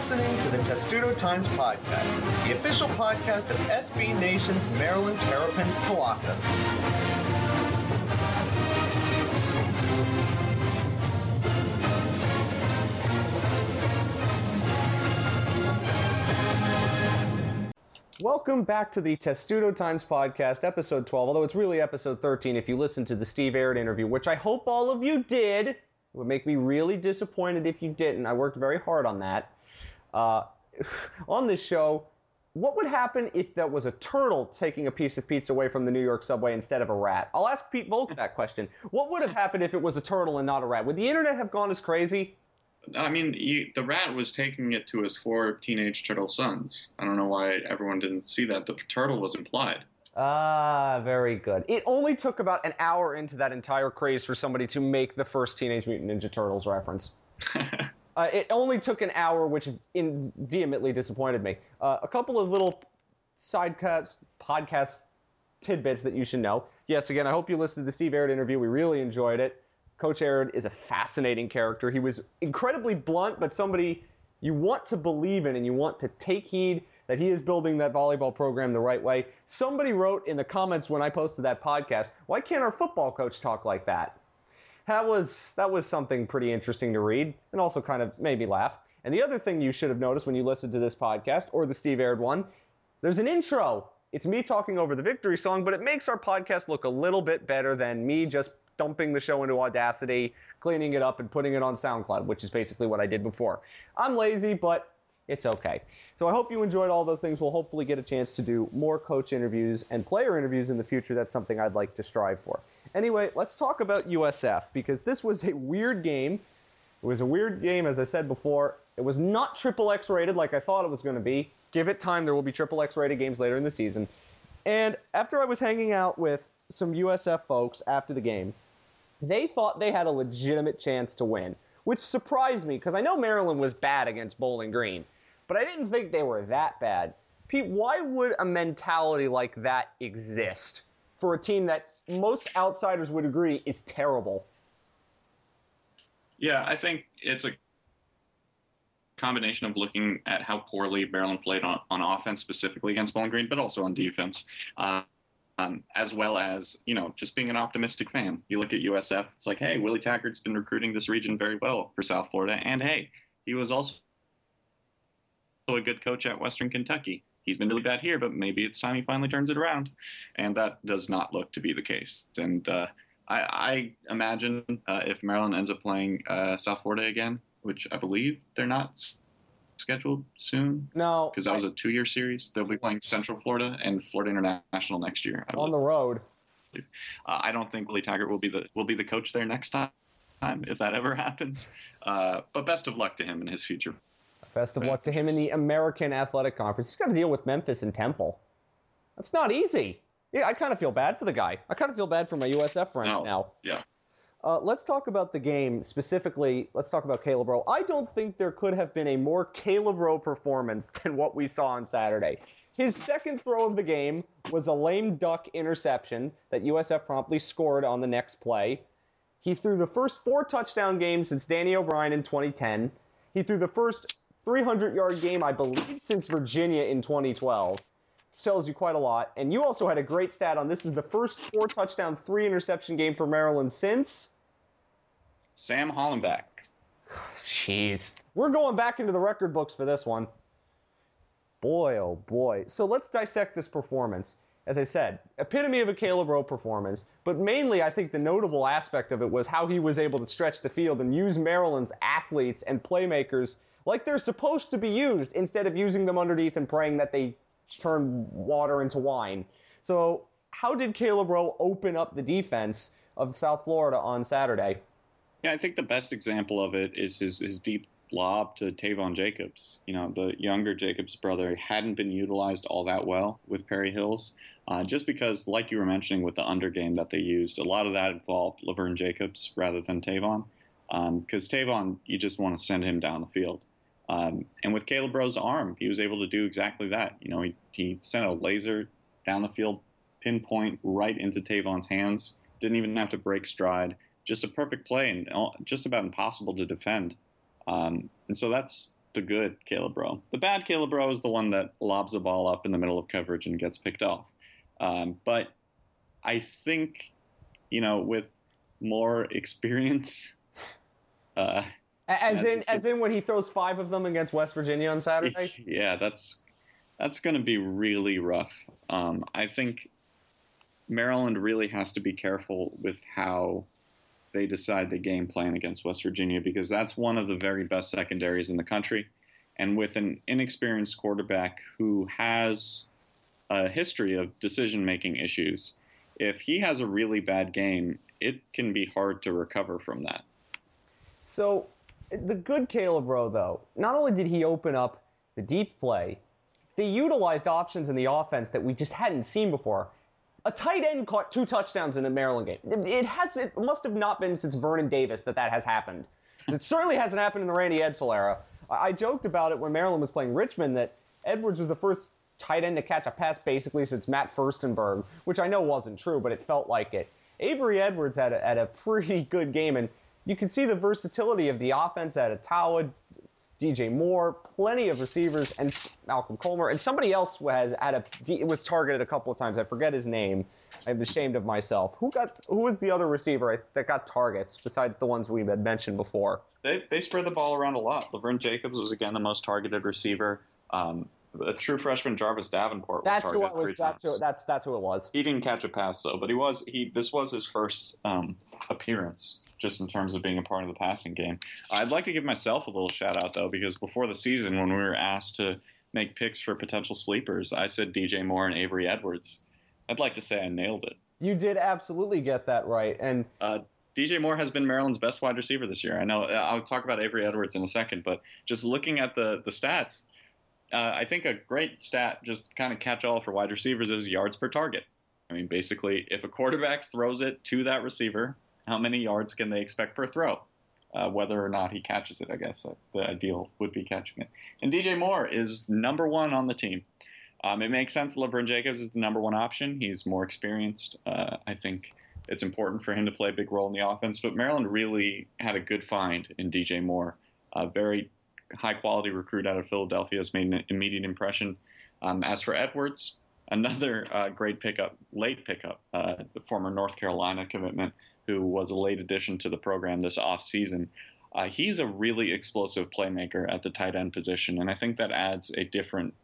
listening to the Testudo Times Podcast, the official podcast of SB Nation's Maryland Terrapins Colossus. Welcome back to the Testudo Times Podcast, episode 12, although it's really episode 13 if you listen to the Steve Aird interview, which I hope all of you did. It would make me really disappointed if you didn't. I worked very hard on that. Uh, on this show, what would happen if that was a turtle taking a piece of pizza away from the New York subway instead of a rat? I'll ask Pete Volk that question. What would have happened if it was a turtle and not a rat? Would the internet have gone as crazy? I mean, you, the rat was taking it to his four teenage turtle sons. I don't know why everyone didn't see that. The turtle was implied. Ah, very good. It only took about an hour into that entire craze for somebody to make the first Teenage Mutant Ninja Turtles reference. uh, it only took an hour, which in, vehemently disappointed me. Uh, a couple of little sidecast podcast tidbits that you should know. Yes, again, I hope you listened to the Steve Aird interview. We really enjoyed it. Coach Aird is a fascinating character. He was incredibly blunt, but somebody you want to believe in and you want to take heed that he is building that volleyball program the right way. Somebody wrote in the comments when I posted that podcast, "Why can't our football coach talk like that?" That was that was something pretty interesting to read and also kind of made me laugh. And the other thing you should have noticed when you listened to this podcast or the Steve Aird one, there's an intro. It's me talking over the victory song, but it makes our podcast look a little bit better than me just dumping the show into Audacity, cleaning it up, and putting it on SoundCloud, which is basically what I did before. I'm lazy, but it's okay. So I hope you enjoyed all those things. We'll hopefully get a chance to do more coach interviews and player interviews in the future. That's something I'd like to strive for. Anyway, let's talk about USF because this was a weird game. It was a weird game, as I said before. It was not triple X rated like I thought it was going to be. Give it time, there will be triple X rated games later in the season. And after I was hanging out with some USF folks after the game, they thought they had a legitimate chance to win, which surprised me because I know Maryland was bad against Bowling Green, but I didn't think they were that bad. Pete, why would a mentality like that exist for a team that most outsiders would agree is terrible? Yeah, I think it's a combination of looking at how poorly Maryland played on, on offense, specifically against Bowling Green, but also on defense. Uh, um, as well as you know just being an optimistic fan. You look at USF, it's like, hey, Willie Taggart's been recruiting this region very well for South Florida, and hey, he was also a good coach at Western Kentucky. He's been really bad here, but maybe it's time he finally turns it around, and that does not look to be the case. And uh, I, I, imagine uh, if Maryland ends up playing uh, South Florida again, which I believe they're not scheduled soon? No, because that was a two-year series. They'll be playing Central Florida and Florida International next year. on the road. Uh, I don't think Willie Taggart will be the will be the coach there next time, if that ever happens. Uh, but best of luck to him in his future. Best of luck to him in the American Athletic Conference. He's got to deal with Memphis and Temple. That's not easy. Yeah, I kind of feel bad for the guy. I kind of feel bad for my USF friends no. now. Yeah. Uh, let's talk about the game specifically. Let's talk about Caleb Rowe. I don't think there could have been a more Caleb Rowe performance than what we saw on Saturday. His second throw of the game was a lame duck interception that USF promptly scored on the next play. He threw the first four touchdown games since Danny O'Brien in 2010. He threw the first 300 yard game, I believe, since Virginia in 2012 tells you quite a lot. And you also had a great stat on this is the first four touchdown, three interception game for Maryland since Sam Hollenbeck. Jeez. We're going back into the record books for this one. Boy, oh boy. So let's dissect this performance. As I said, epitome of a Caleb Rowe performance, but mainly I think the notable aspect of it was how he was able to stretch the field and use Maryland's athletes and playmakers like they're supposed to be used instead of using them underneath and praying that they turn water into wine. So, how did Caleb Rowe open up the defense of South Florida on Saturday? Yeah, I think the best example of it is his, his deep lob to Tavon Jacobs. You know, the younger Jacobs brother hadn't been utilized all that well with Perry Hills, uh, just because, like you were mentioning with the under game that they used, a lot of that involved Levern Jacobs rather than Tavon. Because um, Tavon, you just want to send him down the field. Um, and with Caleb Rowe's arm, he was able to do exactly that. You know, he, he sent a laser down the field, pinpoint right into Tavon's hands. Didn't even have to break stride. Just a perfect play and just about impossible to defend. Um, and so that's the good Caleb Rowe. The bad Caleb Rowe is the one that lobs the ball up in the middle of coverage and gets picked off. Um, but I think, you know, with more experience. Uh, as, in, as in when he throws five of them against West Virginia on Saturday. Yeah, that's that's going to be really rough. Um, I think Maryland really has to be careful with how they decide the game plan against West Virginia because that's one of the very best secondaries in the country. And with an inexperienced quarterback who has a history of decision making issues, if he has a really bad game, it can be hard to recover from that. So, the good Caleb Rowe, though, not only did he open up the deep play, they utilized options in the offense that we just hadn't seen before. A tight end caught two touchdowns in a Maryland game. It has it must have not been since Vernon Davis that that has happened. It certainly hasn't happened in the Randy Edsall era. I joked about it when Maryland was playing Richmond that Edwards was the first tight end to catch a pass basically since Matt Furstenberg, which I know wasn't true, but it felt like it. Avery Edwards had a, had a pretty good game, and you can see the versatility of the offense at Ottawa. DJ Moore, plenty of receivers, and Malcolm Culmer, and somebody else has had a was targeted a couple of times. I forget his name. I'm ashamed of myself. Who got who was the other receiver that got targets besides the ones we had mentioned before? They they spread the ball around a lot. Levern Jacobs was again the most targeted receiver. Um, a true freshman Jarvis Davenport. Was that's who it was. That's who, that's that's who it was. He didn't catch a pass though, but he was he. This was his first um, appearance, just in terms of being a part of the passing game. I'd like to give myself a little shout out though, because before the season, when we were asked to make picks for potential sleepers, I said DJ Moore and Avery Edwards. I'd like to say I nailed it. You did absolutely get that right, and. Uh, DJ Moore has been Maryland's best wide receiver this year. I know I'll talk about Avery Edwards in a second, but just looking at the the stats, uh, I think a great stat, just kind of catch all for wide receivers, is yards per target. I mean, basically, if a quarterback throws it to that receiver, how many yards can they expect per throw? Uh, whether or not he catches it, I guess uh, the ideal would be catching it. And DJ Moore is number one on the team. Um, it makes sense. Levern Jacobs is the number one option. He's more experienced. Uh, I think it's important for him to play a big role in the offense. But Maryland really had a good find in DJ Moore. Uh, very high quality recruit out of Philadelphia has made an immediate impression. Um, as for Edwards, another uh, great pickup, late pickup, uh, the former North Carolina commitment, who was a late addition to the program this offseason. Uh, he's a really explosive playmaker at the tight end position, and I think that adds a different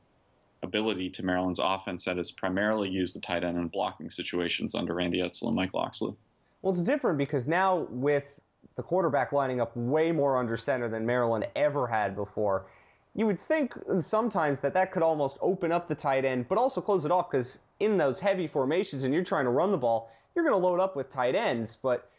ability to Maryland's offense that has primarily used the tight end in blocking situations under Randy Edsall and Mike Locksley. Well, it's different because now with the quarterback lining up way more under center than Maryland ever had before. You would think sometimes that that could almost open up the tight end, but also close it off because in those heavy formations and you're trying to run the ball, you're going to load up with tight ends. But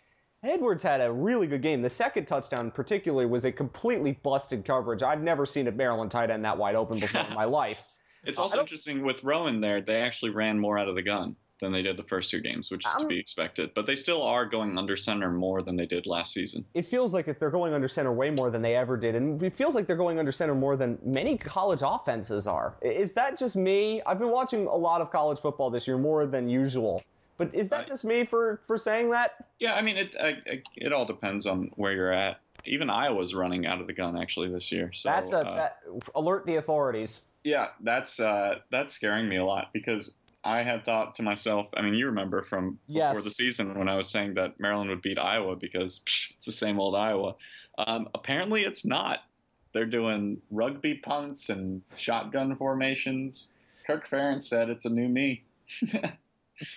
Edwards had a really good game. The second touchdown, particularly, was a completely busted coverage. I've never seen a Maryland tight end that wide open before in my life. It's also interesting with Rowan there, they actually ran more out of the gun than they did the first two games, which is um, to be expected. But they still are going under center more than they did last season. It feels like if they're going under center way more than they ever did, and it feels like they're going under center more than many college offenses are. Is that just me? I've been watching a lot of college football this year, more than usual. But is that just me for, for saying that? Yeah, I mean, it I, it all depends on where you're at. Even Iowa's running out of the gun actually this year. So that's a uh, that, alert the authorities. Yeah, that's uh, that's scaring me a lot because I had thought to myself, I mean, you remember from yes. before the season when I was saying that Maryland would beat Iowa because psh, it's the same old Iowa. Um, apparently, it's not. They're doing rugby punts and shotgun formations. Kirk Ferentz said it's a new me.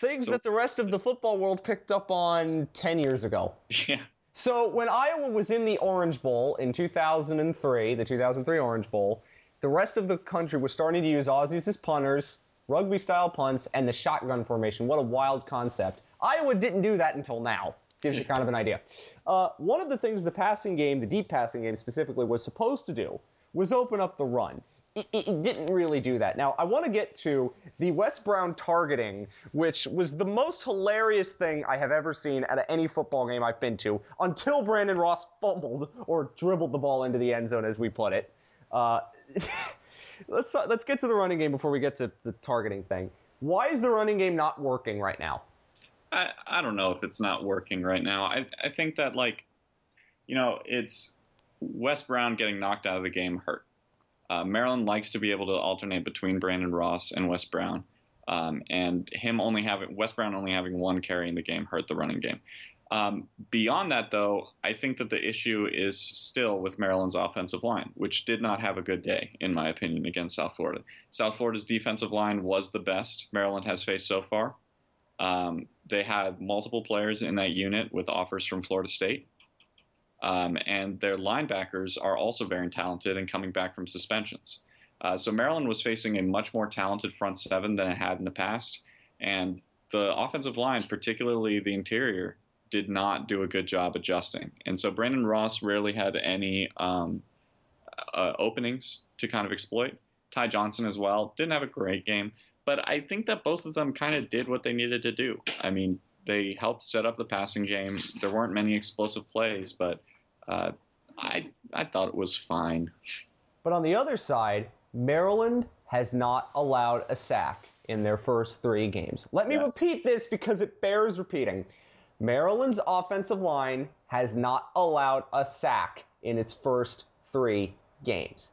Things so, that the rest of the football world picked up on 10 years ago. Yeah. So when Iowa was in the Orange Bowl in 2003, the 2003 Orange Bowl, the rest of the country was starting to use Aussies as punters rugby style punts, and the shotgun formation. What a wild concept. Iowa didn't do that until now. Gives you kind of an idea. Uh, one of the things the passing game, the deep passing game specifically, was supposed to do was open up the run. It, it, didn't really do that. Now, I want to get to the Wes Brown targeting, which was the most hilarious thing I have ever seen at any football game I've been to until Brandon Ross fumbled or dribbled the ball into the end zone, as we put it. Uh, let's let's get to the running game before we get to the targeting thing. Why is the running game not working right now? I, I don't know if it's not working right now. I I think that like, you know, it's Wes Brown getting knocked out of the game hurt. Uh, Maryland likes to be able to alternate between Brandon Ross and Wes Brown, um, and him only having Wes Brown only having one carry in the game hurt the running game. Um, beyond that, though, I think that the issue is still with Maryland's offensive line, which did not have a good day, in my opinion, against South Florida. South Florida's defensive line was the best Maryland has faced so far. Um, they had multiple players in that unit with offers from Florida State. Um, and their linebackers are also very talented and coming back from suspensions. Uh, so Maryland was facing a much more talented front seven than it had in the past. And the offensive line, particularly the interior, did not do a good job adjusting. And so Brandon Ross rarely had any um, uh, openings to kind of exploit. Ty Johnson as well didn't have a great game, but I think that both of them kind of did what they needed to do. I mean, they helped set up the passing game. There weren't many explosive plays, but uh, I I thought it was fine. But on the other side, Maryland has not allowed a sack in their first three games. Let me yes. repeat this because it bears repeating. Maryland's offensive line has not allowed a sack in its first three games.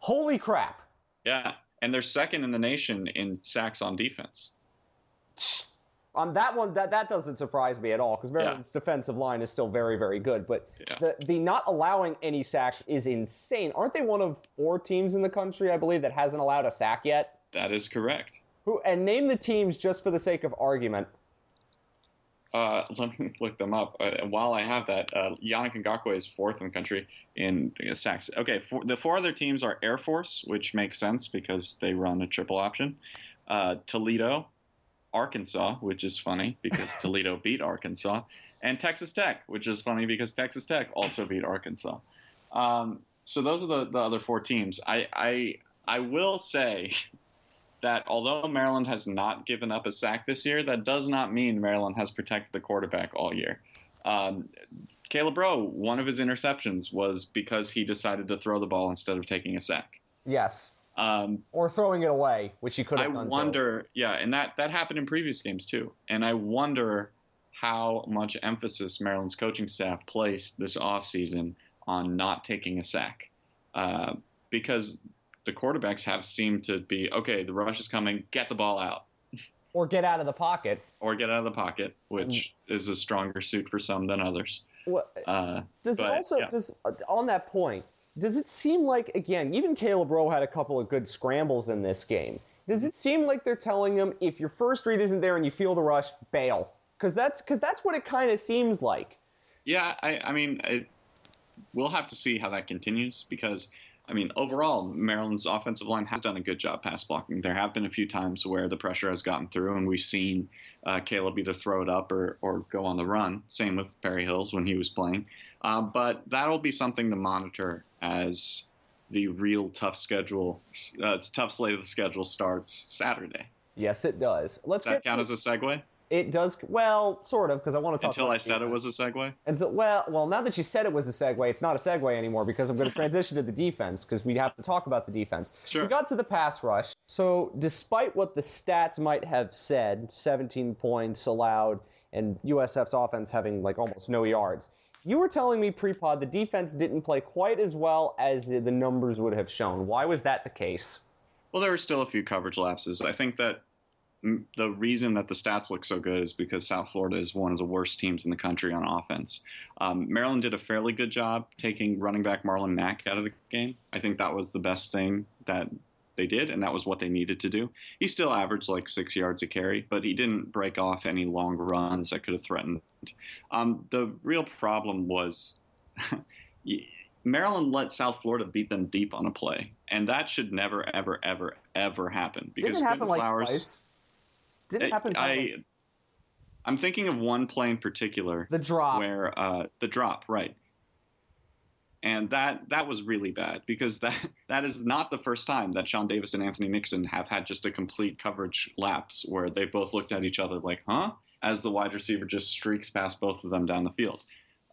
Holy crap. Yeah, and they're second in the nation in sacks on defense. On that one, that, that doesn't surprise me at all because Maryland's yeah. defensive line is still very, very good. But yeah. the, the not allowing any sacks is insane. Aren't they one of four teams in the country, I believe, that hasn't allowed a sack yet? That is correct. Who and name the teams just for the sake of argument. Uh, let me look them up. Uh, while I have that, uh, Yannick Ngakoue is fourth in the country in uh, sacks. Okay, for, the four other teams are Air Force, which makes sense because they run a triple option. Uh, Toledo, Arkansas, which is funny because Toledo beat Arkansas, and Texas Tech, which is funny because Texas Tech also beat Arkansas. Um, so those are the, the other four teams. I, I I will say that although Maryland has not given up a sack this year, that does not mean Maryland has protected the quarterback all year. Um, Caleb Rowe, one of his interceptions was because he decided to throw the ball instead of taking a sack. Yes. Um, or throwing it away, which he could have I done. I wonder, too. yeah, and that that happened in previous games too. And I wonder how much emphasis Maryland's coaching staff placed this offseason on not taking a sack, uh, because the quarterbacks have seemed to be okay. The rush is coming. Get the ball out. Or get out of the pocket. Or get out of the pocket, which is a stronger suit for some than others. Well, uh, does but, it also yeah. does uh, on that point? Does it seem like again, even Caleb Rowe had a couple of good scrambles in this game? Does it seem like they're telling him if your first read isn't there and you feel the rush, bail? Because that's because that's what it kind of seems like. Yeah, I, I mean, I, we'll have to see how that continues because I mean, overall, Maryland's offensive line has done a good job pass blocking. There have been a few times where the pressure has gotten through, and we've seen uh, Caleb either throw it up or, or go on the run. Same with Perry Hills when he was playing. Uh, but that'll be something to monitor as the real tough schedule, uh, it's tough slate of the schedule starts Saturday. Yes, it does. Let's Does that count to, as a segue? It does well, sort of, because I want to talk. Until I said it was a segue. And so, well, well, now that you said it was a segue, it's not a segue anymore because I'm going to transition to the defense because we have to talk about the defense. Sure. We got to the pass rush. So, despite what the stats might have said, 17 points allowed, and USF's offense having like almost no yards, you were telling me pre-pod the defense didn't play quite as well as the numbers would have shown. Why was that the case? Well, there were still a few coverage lapses. I think that the reason that the stats look so good is because South Florida is one of the worst teams in the country on offense. Um, Maryland did a fairly good job taking running back Marlon Mack out of the game. I think that was the best thing that they did, and that was what they needed to do. He still averaged like six yards a carry, but he didn't break off any long runs that could have threatened. Um, the real problem was. Maryland let South Florida beat them deep on a play, and that should never, ever, ever, ever happen. Because Didn't happen Flowers, like twice. Didn't happen. I, I'm thinking of one play in particular. The drop. Where uh, the drop, right. And that that was really bad because that that is not the first time that Sean Davis and Anthony Nixon have had just a complete coverage lapse where they both looked at each other like, huh? As the wide receiver just streaks past both of them down the field.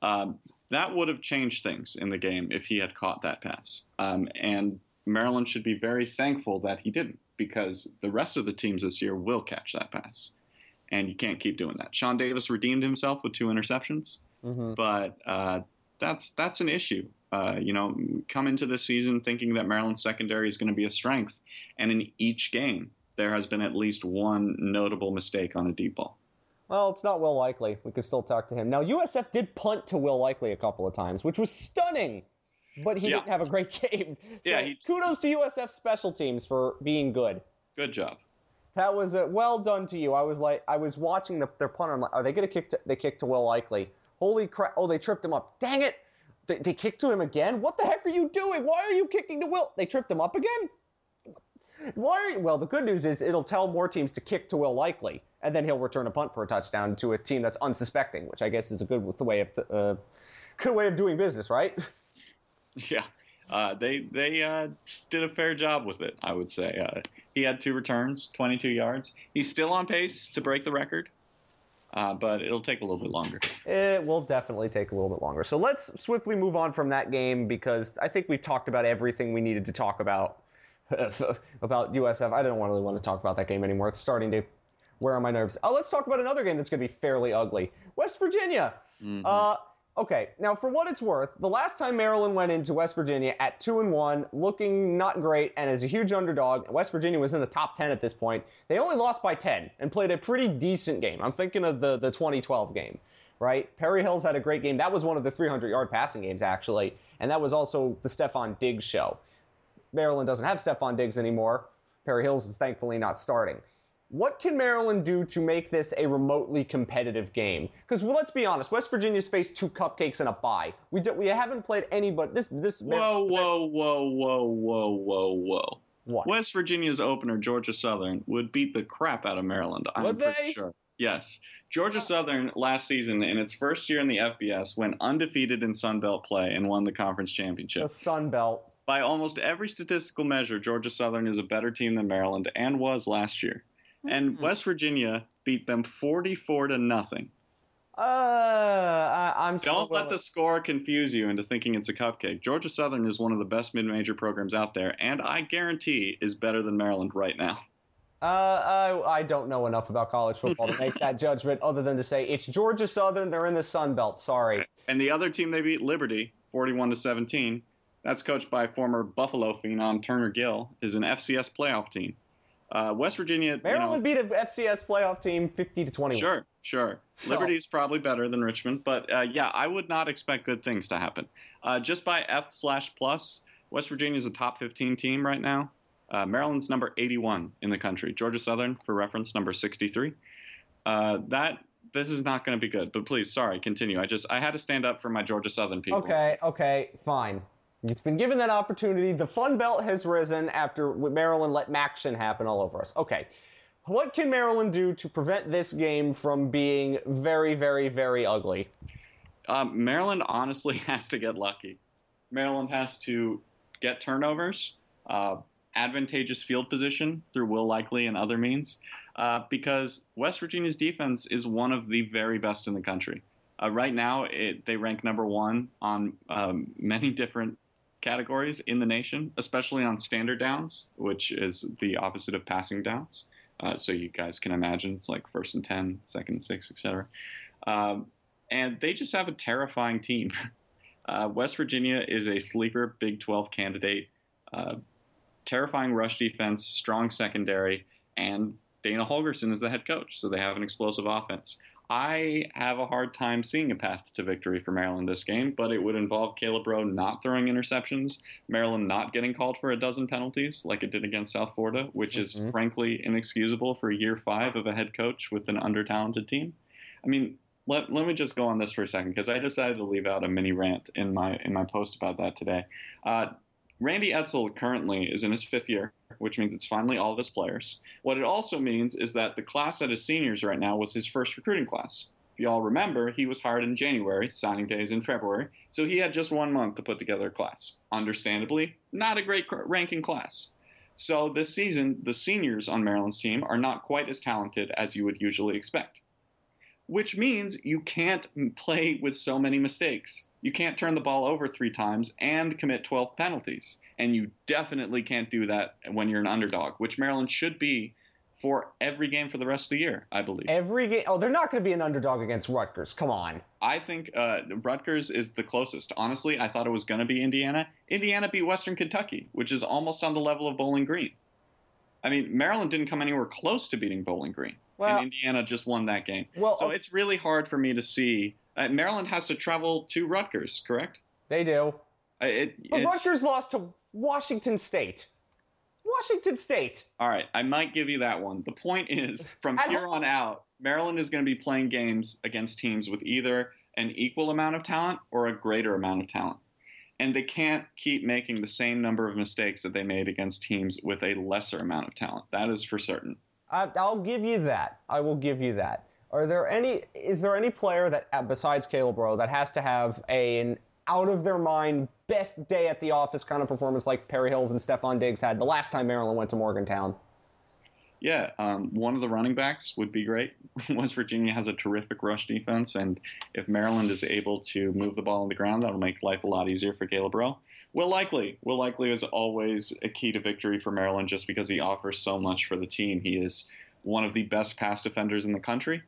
Um, that would have changed things in the game if he had caught that pass. Um, and Maryland should be very thankful that he didn't because the rest of the teams this year will catch that pass. And you can't keep doing that. Sean Davis redeemed himself with two interceptions, mm-hmm. but uh, that's that's an issue. Uh, you know, come into the season thinking that Maryland's secondary is going to be a strength, and in each game there has been at least one notable mistake on a deep ball. Well, it's not Will Likely. We could still talk to him. Now, USF did punt to Will Likely a couple of times, which was stunning, but he yeah. didn't have a great game. So yeah, he... kudos to USF special teams for being good. Good job. That was a, well done to you. I was like, I was watching the, their punter. I'm like, are they going to kick? They kick to Will Likely. Holy crap! Oh, they tripped him up. Dang it! They, they kicked to him again. What the heck are you doing? Why are you kicking to Will? They tripped him up again. Why are you? Well, the good news is it'll tell more teams to kick to Will Likely, and then he'll return a punt for a touchdown to a team that's unsuspecting, which I guess is a good way of uh, good way of doing business, right? Yeah, uh, they they uh, did a fair job with it, I would say. Uh, he had two returns, 22 yards. He's still on pace to break the record, uh, but it'll take a little bit longer. It will definitely take a little bit longer. So let's swiftly move on from that game because I think we talked about everything we needed to talk about about USF. I don't really want to talk about that game anymore. It's starting to wear on my nerves. Oh, let's talk about another game that's going to be fairly ugly. West Virginia. Mm-hmm. Okay, now for what it's worth, the last time Maryland went into West Virginia at two and one, looking not great, and as a huge underdog, West Virginia was in the top ten at this point. They only lost by ten and played a pretty decent game. I'm thinking of the the 2012 game, right? Perry Hills had a great game. That was one of the 300 yard passing games actually, and that was also the Stefon Diggs show. Maryland doesn't have Stefon Diggs anymore. Perry Hills is thankfully not starting. What can Maryland do to make this a remotely competitive game? Because well, let's be honest, West Virginia's faced two cupcakes and a bye. We do, we haven't played anybody. This this. Whoa whoa whoa whoa whoa whoa whoa. What? West Virginia's opener, Georgia Southern, would beat the crap out of Maryland. I'm would pretty they? sure. Yes. Georgia Southern last season, in its first year in the FBS, went undefeated in Sun Belt play and won the conference championship. The Sun Belt. By almost every statistical measure, Georgia Southern is a better team than Maryland and was last year. And mm-hmm. West Virginia beat them 44 to nothing. Uh, I, am Don't let the score confuse you into thinking it's a cupcake. Georgia Southern is one of the best mid-major programs out there, and I guarantee is better than Maryland right now. Uh, I, I don't know enough about college football to make that judgment, other than to say it's Georgia Southern. They're in the Sun Belt. Sorry. And the other team they beat, Liberty, 41 to 17. That's coached by former Buffalo phenom Turner Gill. Is an FCS playoff team. Uh, West Virginia. Maryland you know, beat an FCS playoff team 50 to 20. Sure, sure. So. Liberty's probably better than Richmond, but uh, yeah, I would not expect good things to happen. Uh, just by F slash plus, West Virginia is a top 15 team right now. Uh, Maryland's number 81 in the country. Georgia Southern, for reference, number 63. Uh, that this is not going to be good. But please, sorry, continue. I just I had to stand up for my Georgia Southern people. Okay, okay, fine. You've been given that opportunity. The Fun Belt has risen after Maryland let MACtion happen all over us. Okay. What can Maryland do to prevent this game from being very, very, very ugly? Um, Maryland honestly has to get lucky. Maryland has to get turnovers, uh, advantageous field position through Will Likely and other means, uh, because West Virginia's defense is one of the very best in the country. Uh, right now, it, they rank number one on um, many different categories in the nation, especially on standard downs, which is the opposite of passing downs. Uh, so you guys can imagine it's like first and 10, second and 6, etc. Um, and they just have a terrifying team. Uh, West Virginia is a sleeper Big 12 candidate. Uh, terrifying rush defense, strong secondary, and Dana Holgorsen is the head coach, so they have an explosive offense. I have a hard time seeing a path to victory for Maryland this game, but it would involve Caleb Rowe not throwing interceptions, Maryland not getting called for a dozen penalties like it did against South Florida, which mm-hmm. is frankly inexcusable for year five of a head coach with an under talented team. I mean, let, let me just go on this for a second because I decided to leave out a mini rant in my in my post about that today. Uh, Randy Edsall currently is in his fifth year, which means it's finally all of his players. What it also means is that the class that is seniors right now was his first recruiting class. If you all remember, he was hired in January, signing days in February, so he had just one month to put together a class. Understandably, not a great ranking class. So this season, the seniors on Maryland's team are not quite as talented as you would usually expect. Which means you can't play with so many mistakes you can't turn the ball over three times and commit 12 penalties. And you definitely can't do that when you're an underdog, which Maryland should be for every game for the rest of the year, I believe. Every game. Oh, they're not going to be an underdog against Rutgers. Come on. I think uh, Rutgers is the closest. Honestly, I thought it was going to be Indiana. Indiana beat Western Kentucky, which is almost on the level of Bowling Green. I mean, Maryland didn't come anywhere close to beating Bowling Green, Well, and Indiana just won that game. well, So it's really hard for me to see. Uh, Maryland has to travel to Rutgers, correct? they do. Uh, It, But Rutgers lost to Washington State. Washington State. all right, I might give you that one. The point is, from here on out, Maryland is going to be playing games against teams with either an equal amount of talent or a greater amount of talent. And they can't keep making the same number of mistakes that they made against teams with a lesser amount of talent. That is for certain. I'll give you that. I will give you that. Are there any? Is there any player that uh, besides Caleb Rowe that has to have a, an out of their mind best day at the office kind of performance like Perry Hills and Stefon Diggs had the last time Maryland went to Morgantown? Yeah, um, one of the running backs would be great. West Virginia has a terrific rush defense, and if Maryland is able to move the ball on the ground, that'll make life a lot easier for Caleb Rowe. Will Likely, Will Likely is always a key to victory for Maryland just because he offers so much for the team. He is one of the best pass defenders in the country,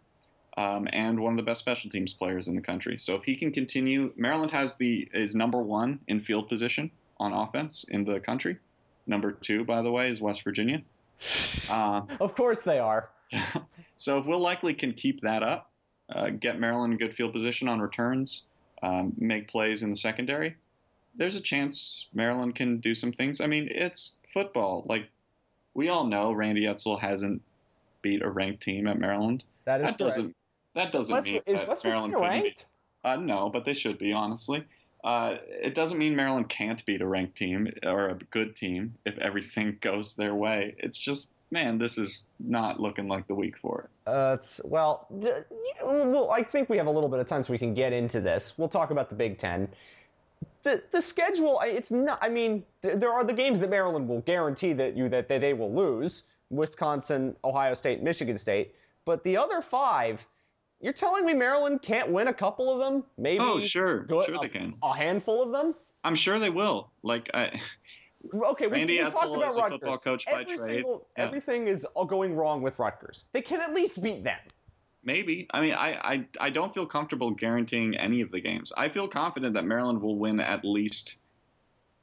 um, and one of the best special teams players in the country. So if he can continue, Maryland has the is number one in field position on offense in the country. Number two, by the way, is West Virginia. Uh, Of course they are. so if Will Likely can keep that up, uh, get Maryland in good field position on returns, um, make plays in the secondary, there's a chance Maryland can do some things. I mean, it's football. Like we all know, Randy Edsall hasn't beat a ranked team at Maryland. That is That doesn't that doesn't West, mean is that West Maryland Virginia couldn't be. Uh, no, but they should be honestly. Uh, it doesn't mean Maryland can't beat a ranked team or a good team if everything goes their way. It's just, man, this is not looking like the week for it. Uh, it's, well, d- well, I think we have a little bit of time so we can get into this. We'll talk about the Big Ten. The the schedule, it's not. I mean, th- there are the games that Maryland will guarantee that you that they, they will lose: Wisconsin, Ohio State, Michigan State. But the other five, you're telling me Maryland can't win a couple of them? Maybe Oh, sure, go- sure a, they can. a handful of them. I'm sure they will. Like, I, Okay, we, we talked about is a Rutgers. football coach by Every trade. single- Yeah. Everything is all going wrong with Rutgers. They can at least beat them. Maybe. I mean, I, I, I don't feel comfortable guaranteeing any of the games. I feel confident that Maryland will win at least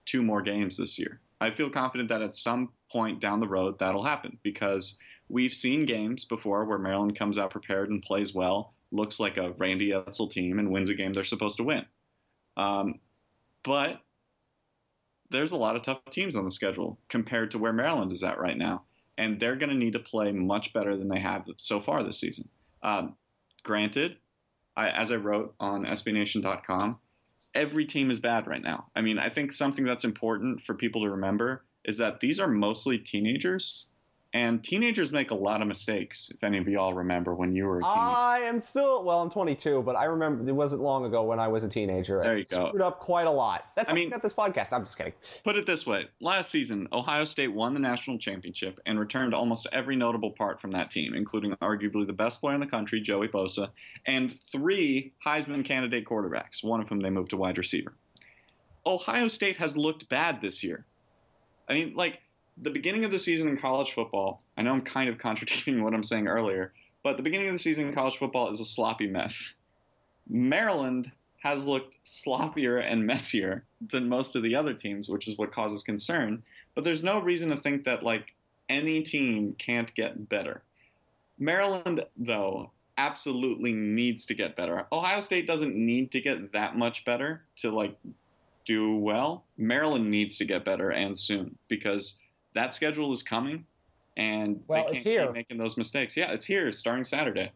two more games this year. I feel confident that at some point down the road that'll happen because we've seen games before where Maryland comes out prepared and plays well, looks like a Randy Edsall team, and wins a game they're supposed to win. Um, but there's a lot of tough teams on the schedule compared to where Maryland is at right now, and they're going to need to play much better than they have so far this season. Um, granted, I, as I wrote on SBNation.com, every team is bad right now. I mean, I think something that's important for people to remember is that these are mostly teenagers, and teenagers make a lot of mistakes. If any of y'all remember when you were a teenager. I am still well. I'm 22, but I remember it wasn't long ago when I was a teenager. There you I go. Screwed up quite a lot. That's I mean- got this podcast. I'm just kidding. Put it this way last season, Ohio State won the national championship and returned almost every notable part from that team, including arguably the best player in the country, Joey Bosa, and three Heisman candidate quarterbacks, one of whom they moved to wide receiver. Ohio State has looked bad this year. I mean, like, the beginning of the season in college football, I know I'm kind of contradicting what I'm saying earlier, but the beginning of the season in college football is a sloppy mess. Maryland has looked sloppier and messier than most of the other teams, which is what causes concern. But there's no reason to think that like any team can't get better. Maryland, though, absolutely needs to get better. Ohio State doesn't need to get that much better to like do well. Maryland needs to get better and soon because that schedule is coming and Well, they can't keep making those mistakes. Yeah, it's here starting Saturday.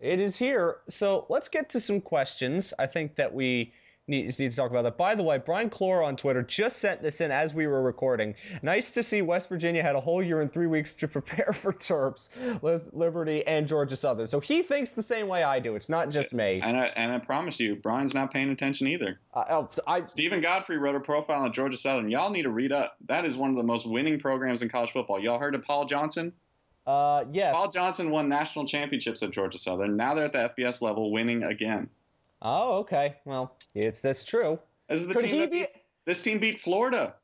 It is here. So let's get to some questions. I think that we need, need to talk about that. By the way, Brian Clore on Twitter just sent this in as we were recording. Nice to see West Virginia had a whole year and three weeks to prepare for Terps, Liberty, and Georgia Southern. So he thinks the same way I do. It's not just me. And I and I promise you, Brian's not paying attention either. I, oh, I, Steven Godfrey wrote a profile on Georgia Southern. Y'all need to read up. That is one of the most winning programs in college football. Y'all heard of Paul Johnson? uh, yes. Paul Johnson won national championships at Georgia Southern. Now they're at the FBS level, winning again. Oh, okay. Well, it's that's true. This is the Could team that be? beat, this team beat Florida.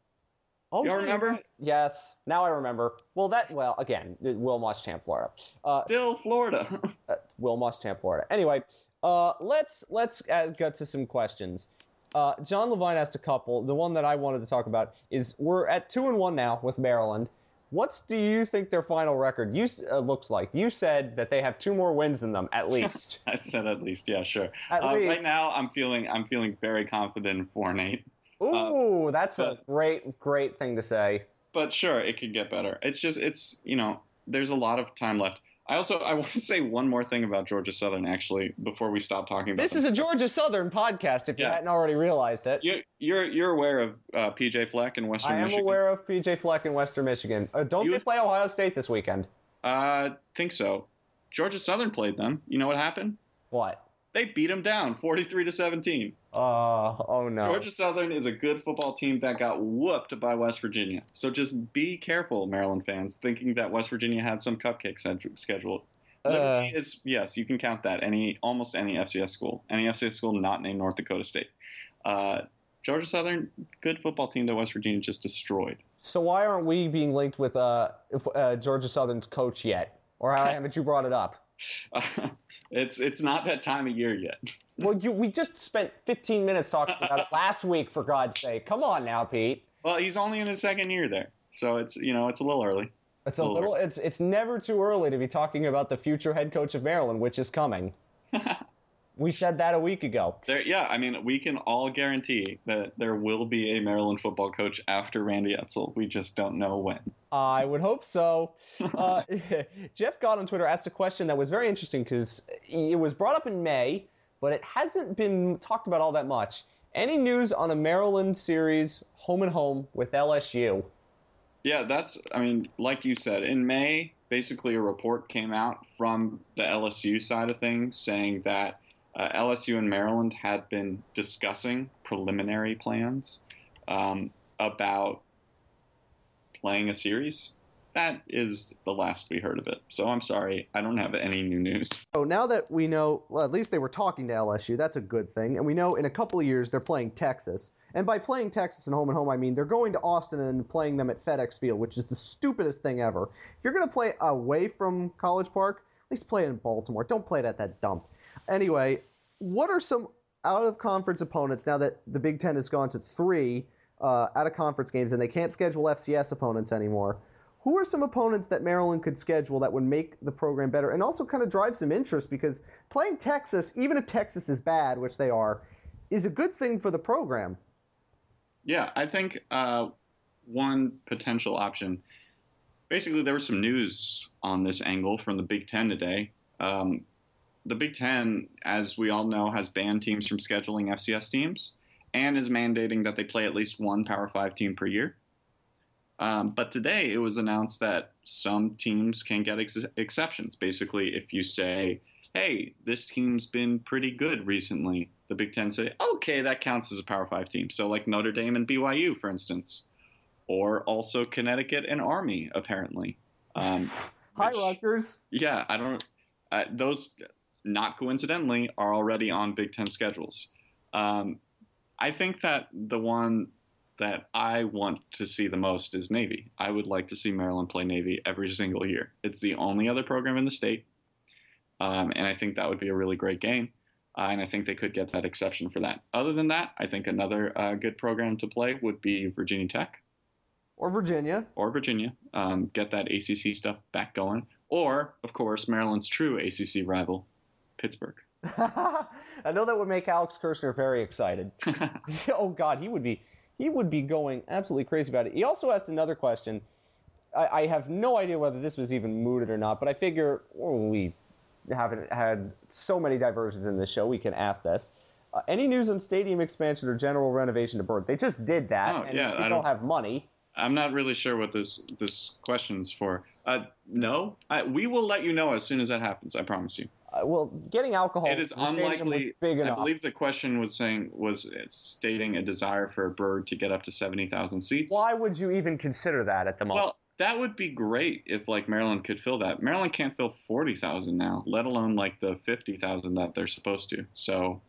Oh, You yeah, remember? Yes. Now I remember. Well, that well again, Will Muschamp, Florida. Uh, Still Florida. uh, Will Muschamp, Florida. Anyway, uh, let's let's uh, get to some questions. Uh, John Levine asked a couple. The one that I wanted to talk about is we're at two and one now with Maryland. What's do you think their final record you uh, looks like? You said that they have two more wins than them at least. I said at least, yeah, sure. At Uh, least. right now, I'm feeling I'm feeling very confident in four and eight. Ooh, that's a great great thing to say. but sure, it could get better. It's just it's you know there's a lot of time left. I also I want to say one more thing about Georgia Southern actually before we stop talking about This them. is a Georgia Southern podcast. If you Yeah. hadn't already realized it. you're you're, you're aware of uh, PJ Fleck in Western Michigan. I am Michigan. aware of PJ Fleck in Western Michigan. Uh, don't You- they play Ohio State this weekend? Uh, think so. Georgia Southern played them. You know what happened? What? They beat them down, 43 to 17. Uh, oh no. Georgia Southern is a good football team that got whooped by West Virginia. So just be careful, Maryland fans, thinking that West Virginia had some cupcake sched- scheduled. Uh, is yes, you can count that. Any almost any FCS school, any FCS school not named North Dakota State. Uh, Georgia Southern, good football team that West Virginia just destroyed. so why aren't we being linked with uh, uh, Georgia Southern's coach yet? Or haven't you brought it up? it's it's not that time of year yet. Well, you, we just spent 15 minutes talking about it last week, for God's sake. Come on now, Pete. Well, he's only in his second year there, so it's you know it's a little early. It's a little. It's it's never too early to be talking about the future head coach of Maryland, which is coming. we said that a week ago. There, yeah, I mean, we can all guarantee that there will be a Maryland football coach after Randy Edsall. We just don't know when. I would hope so. Uh, Jeff God on Twitter asked a question that was very interesting because it was brought up in May, but it hasn't been talked about all that much. Any news on a Maryland series, home and home with LSU? Yeah, that's, I mean, like you said, in May, basically a report came out from the LSU side of things saying that uh, LSU and Maryland had been discussing preliminary plans um, about playing a series. That is the last we heard of it. So I'm sorry, I don't have any new news. So now that we know, well, at least they were talking to LSU, that's a good thing. And we know in a couple of years they're playing Texas. And by playing Texas and home and home, I mean they're going to Austin and playing them at FedEx Field, which is the stupidest thing ever. If you're going to play away from College Park, at least play it in Baltimore. Don't play it at that dump. Anyway, what are some out of conference opponents now that the Big Ten has gone to three uh, out of conference games and they can't schedule FCS opponents anymore? Who are some opponents that Maryland could schedule that would make the program better and also kind of drive some interest because playing Texas, even if Texas is bad, which they are, is a good thing for the program. Yeah, I think uh, one potential option. Basically, there was some news on this angle from the Big Ten today. Um, the Big Ten, as we all know, has banned teams from scheduling FCS teams and is mandating that they play at least one Power Five team per year. Um, but today it was announced that some teams can get ex- exceptions. Basically, if you say, hey, this team's been pretty good recently, the Big Ten say, okay, that counts as a Power Five team. So, like Notre Dame and BYU, for instance, or also Connecticut and Army, apparently. Um, Hi, which- Rutgers. yeah, I don't. Uh, those, not coincidentally, are already on Big Ten schedules. Um, I think that the one that I want to see the most is Navy. I would like to see Maryland play Navy every single year. It's the only other program in the state, um, and I think that would be a really great game. Uh, and I think they could get that exception for that. Other than that, I think another uh, good program to play would be Virginia Tech Or Virginia. or Virginia. Um, get that ACC stuff back going. Or, of course, Maryland's true ACC rival, Pittsburgh. I know that would make Alex Kirshner very excited. oh God, he would be he would be going absolutely crazy about it. He also asked another question. I, I have no idea whether this was even mooted or not, but I figure well, we haven't had so many diversions in this show, we can ask this. Uh, any news on stadium expansion or general renovation to Byrd? They just did that, Oh, and yeah, I don't- have money. I'm not really sure what this this question's for. Uh, no, I, we will let you know as soon as that happens. I promise you. Uh, well, getting alcohol. it is to the stadium was unlikely. I enough. believe the question was saying was stating a desire for a Byrd to get up to seventy thousand seats. Why would you even consider that at the moment? Well, that would be great if like Maryland could fill that. Maryland can't fill forty thousand now, let alone like the fifty thousand that they're supposed to. So,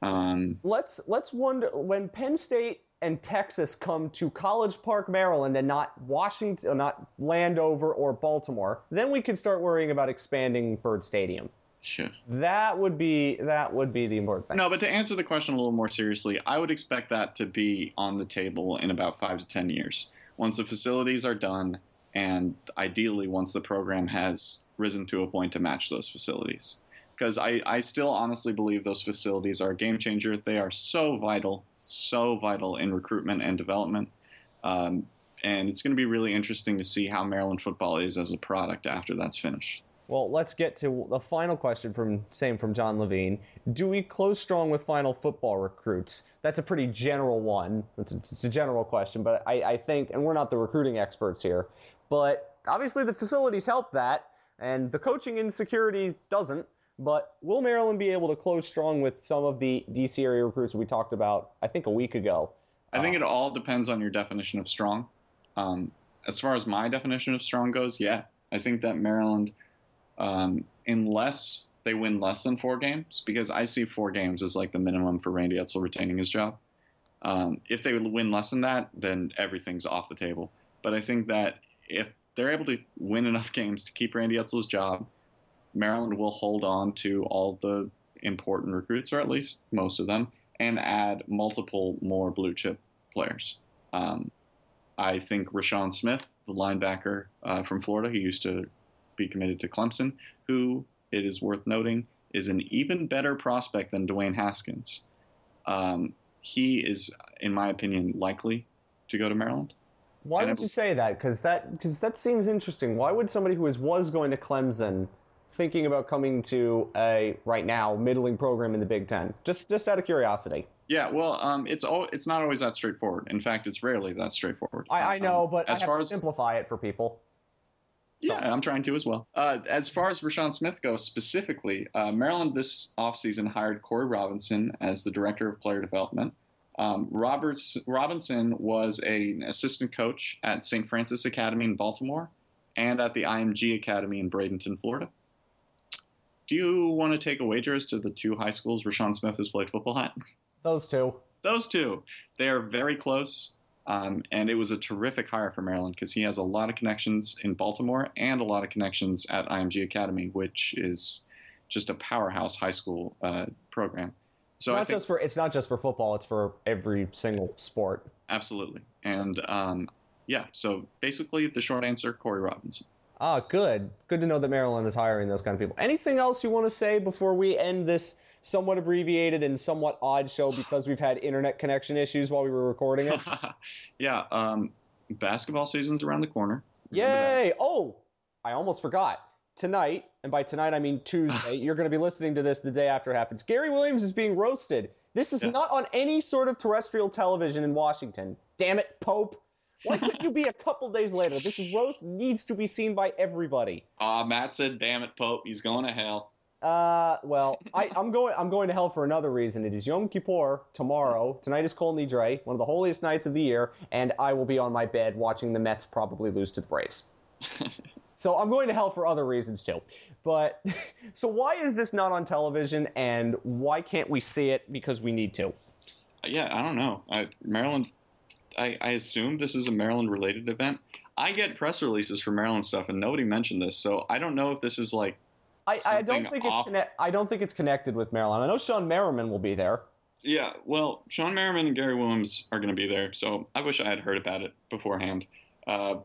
um, let's let's wonder when Penn State and Texas come to College Park, Maryland, and not Washington, not Landover or Baltimore, then we could start worrying about expanding Byrd Stadium. Sure. That would be that would be the important thing. No, but to answer the question a little more seriously, I would expect that to be on the table in about five to ten years. Once the facilities are done, and ideally once the program has risen to a point to match those facilities. Because I, I still honestly believe those facilities are a game changer. They are so vital, so vital in recruitment and development. Um, and it's going to be really interesting to see how Maryland football is as a product after that's finished. Well, let's get to the final question from same from John Levine. Do we close strong with final football recruits? That's a pretty general one. It's a, it's a general question, but I, I think, and we're not the recruiting experts here, but obviously the facilities help that, and the coaching insecurity doesn't. But will Maryland be able to close strong with some of the DC area recruits we talked about, I think, a week ago? I think it all depends on your definition of strong. Um, as far as my definition of strong goes, yeah, I think that Maryland, um, unless they win less than four games, because I see four games as like the minimum for Randy Edsall retaining his job. Um, if they win less than that, then everything's off the table. But I think that if they're able to win enough games to keep Randy Edsall's job, Maryland will hold on to all the important recruits, or at least most of them, and add multiple more blue chip players. Um, I think Rashawn Smith, the linebacker uh, from Florida, who used to be committed to Clemson, who it is worth noting is an even better prospect than Dwayne Haskins. Um, he is, in my opinion, likely to go to Maryland. Why would you say that? Because that because that seems interesting. Why would somebody who is, was going to Clemson thinking about coming to a right now middling program in the Big Ten? Just just out of curiosity. Yeah, well, um, it's all, it's not always that straightforward. In fact, it's rarely that straightforward. I, I know, um, but as I have far to as, simplify it for people. So. Yeah, I'm trying to as well. Uh, as far as Rashawn Smith goes specifically, uh, Maryland this offseason hired Corey Robinson as the director of player development. Um, Roberts, Robinson was a, an assistant coach at St. Frances Academy in Baltimore and at the IMG Academy in Bradenton, Florida. Do you want to take a wager as to the two high schools Rashawn Smith has played football at? Those two. Those two. They are very close. Um, and it was a terrific hire for Maryland because he has a lot of connections in Baltimore and a lot of connections at IMG Academy, which is just a powerhouse high school uh, program. So not think, just for it's not just for football; it's for every single sport. Absolutely, and um, yeah. So basically, the short answer: Corey Robinson. Ah, good. Good to know that Maryland is hiring those kind of people. Anything else you want to say before we end this somewhat abbreviated and somewhat odd show because we've had internet connection issues while we were recording it? yeah. Um, basketball season's around the corner. Remember Yay! That. Oh, I almost forgot tonight, and by tonight I mean Tuesday, you're going to be listening to this the day after it happens. Gary Williams is being roasted. This is yeah. not on any sort of terrestrial television in Washington. Damn it, Pope. Why couldn't you be a couple days later? This roast needs to be seen by everybody. Ah, uh, Matt said, "Damn it, Pope, he's going to hell." Uh, well, I, am going. I'm going to hell for another reason. It is Yom Kippur tomorrow. Tonight is Kol Nidre, one of the holiest nights of the year, and I will be on my bed watching the Mets probably lose to the Braves. So I'm going to hell for other reasons too. But so why is this not on television and why can't we see it because we need to? Yeah, I don't know. I, Maryland, I, I assume this is a Maryland related event. I get press releases for Maryland stuff and nobody mentioned this, so I don't know if this is like. I, I don't think off. it's connect, I don't think it's connected with Maryland. I know Shawne Merriman will be there. Yeah, well, Shawne Merriman and Gary Williams are going to be there, so I wish I had heard about it beforehand. Uh,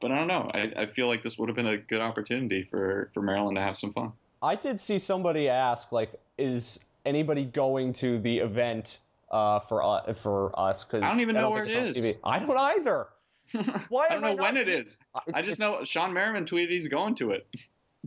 but I don't know. I, I feel like this would have been a good opportunity for, for Maryland to have some fun. I did see somebody ask, like, is anybody going to the event uh, for uh, for us? Because I don't even know where it is. TV. I don't either. Why I don't know I when it is. I just know Shawne Merriman tweeted he's going to it.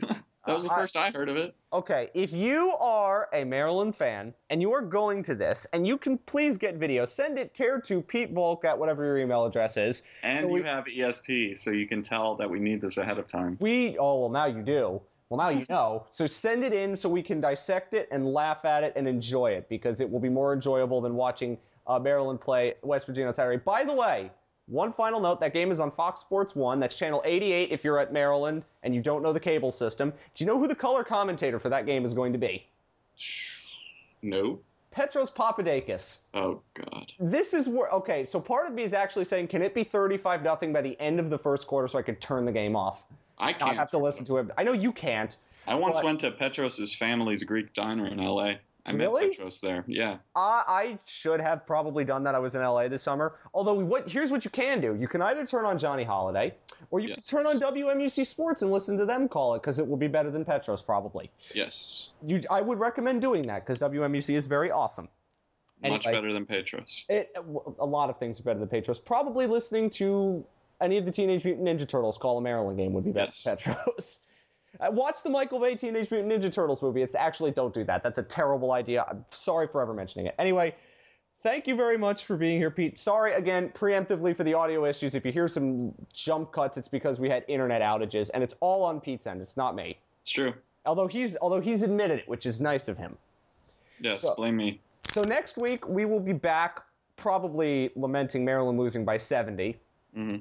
That was the first I, I, heard of it. Okay, if you are a Maryland fan and you are going to this, and you can please get video, send it care to Pete Volk at whatever your email address is. And so you we, have ESP, so you can tell that we need this ahead of time. We oh well now you do. Well now you know. So send it in so we can dissect it and laugh at it and enjoy it because it will be more enjoyable than watching uh, Maryland play West Virginia on Saturday. By the way, one final note that game is on Fox Sports 1. That's channel 88 if you're at Maryland and you don't know the cable system. Do you know who the color commentator for that game is going to be? No. Petros Papadakis. Oh God. This is where okay. So part of me is actually saying, can it be thirty-five nothing by the end of the first quarter so I could turn the game off? I can't. have to listen to it. I know you can't. I once but- went to Petros's family's Greek diner in L.A. I Really? met Petros there. Yeah. I, I should have probably done that. I was in LA this summer. Although, what here's what you can do: you can either turn on Johnny Holliday, or you Yes. can turn on WMUC Sports and listen to them call it because it will be better than Petros probably. Yes. You, I would recommend doing that because WMUC is very awesome. Much better than Petros. It, a lot of things are better than Petros. Probably listening to any of the Teenage Mutant Ninja Turtles call a Maryland game would be better Yes. Petros. Uh, watch the Michael Bay Teenage Mutant Ninja Turtles movie. It's actually don't do that. That's a terrible idea. I'm sorry for ever mentioning it. Anyway, thank you very much for being here, Pete. Sorry again preemptively for the audio issues. If you hear some jump cuts, it's because we had internet outages, and it's all on Pete's end. It's not me. It's true. Although he's although he's admitted it, which is nice of him. Yes. So- blame me. So next week we will be back, probably lamenting Maryland losing by 70. hmm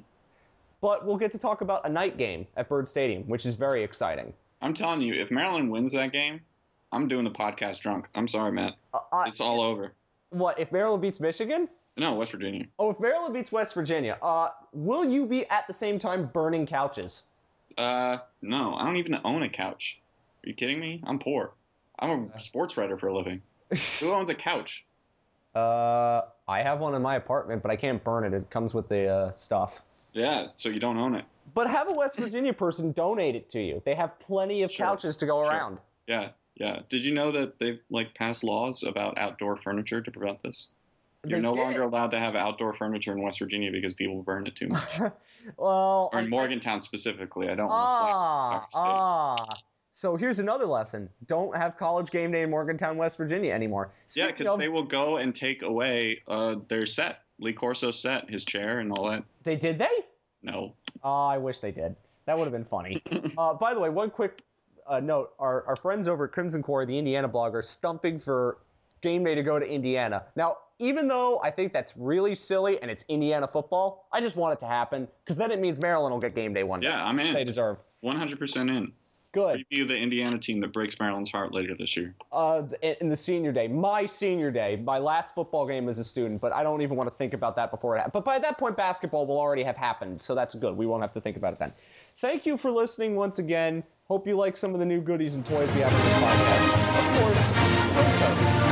But we'll get to talk about a night game at Byrd Stadium, which is very exciting. I'm telling you, if Maryland wins that game, I'm doing the podcast drunk. I'm sorry, Matt. Uh, uh, It's all over. what if Maryland beats Michigan? No, West Virginia. Oh, if Maryland beats West Virginia, uh, will you be at the same time burning couches? Uh, no, I don't even own a couch. Are you kidding me? I'm poor. I'm a sports writer for a living. Who owns a couch? uh, I have one in my apartment, but I can't burn it. It comes with the uh, stuff. Yeah, so you don't own it. But have a West Virginia person donate it to you. They have plenty of Sure, couches to go sure. around. Yeah, yeah. Did you know that they've like passed laws about outdoor furniture to prevent this? You're They no did. longer allowed to have outdoor furniture in West Virginia because people burn it too much. well, or in I- Morgantown specifically. I don't want Ah, to select ah. So here's another lesson: don't have college game day in Morgantown, West Virginia anymore. Yeah, because they will go and take away uh, their set, Lee Corso set, his chair, and all that. they did they? No. Oh, I wish they did. That would have been funny. uh, by the way, one quick uh, note: our, our friends over at Crimson Quarry, the Indiana blog, are stumping for game day to go to Indiana. Now, even though I think that's really silly and it's Indiana football, I just want it to happen because then it means Maryland will get game day one day. Yeah, I'm which in. They deserve. 100% in. Good. Preview the Indiana team that breaks Maryland's heart later this year. uh, in in the senior day, my senior day, my last football game as a student, but I don't even want to think about that before it happens. But by that point, basketball will already have happened, so that's good. We won't have to think about it then. Thank you for listening once again. Hope you like some of the new goodies and toys we have on this podcast. Of course, Terps.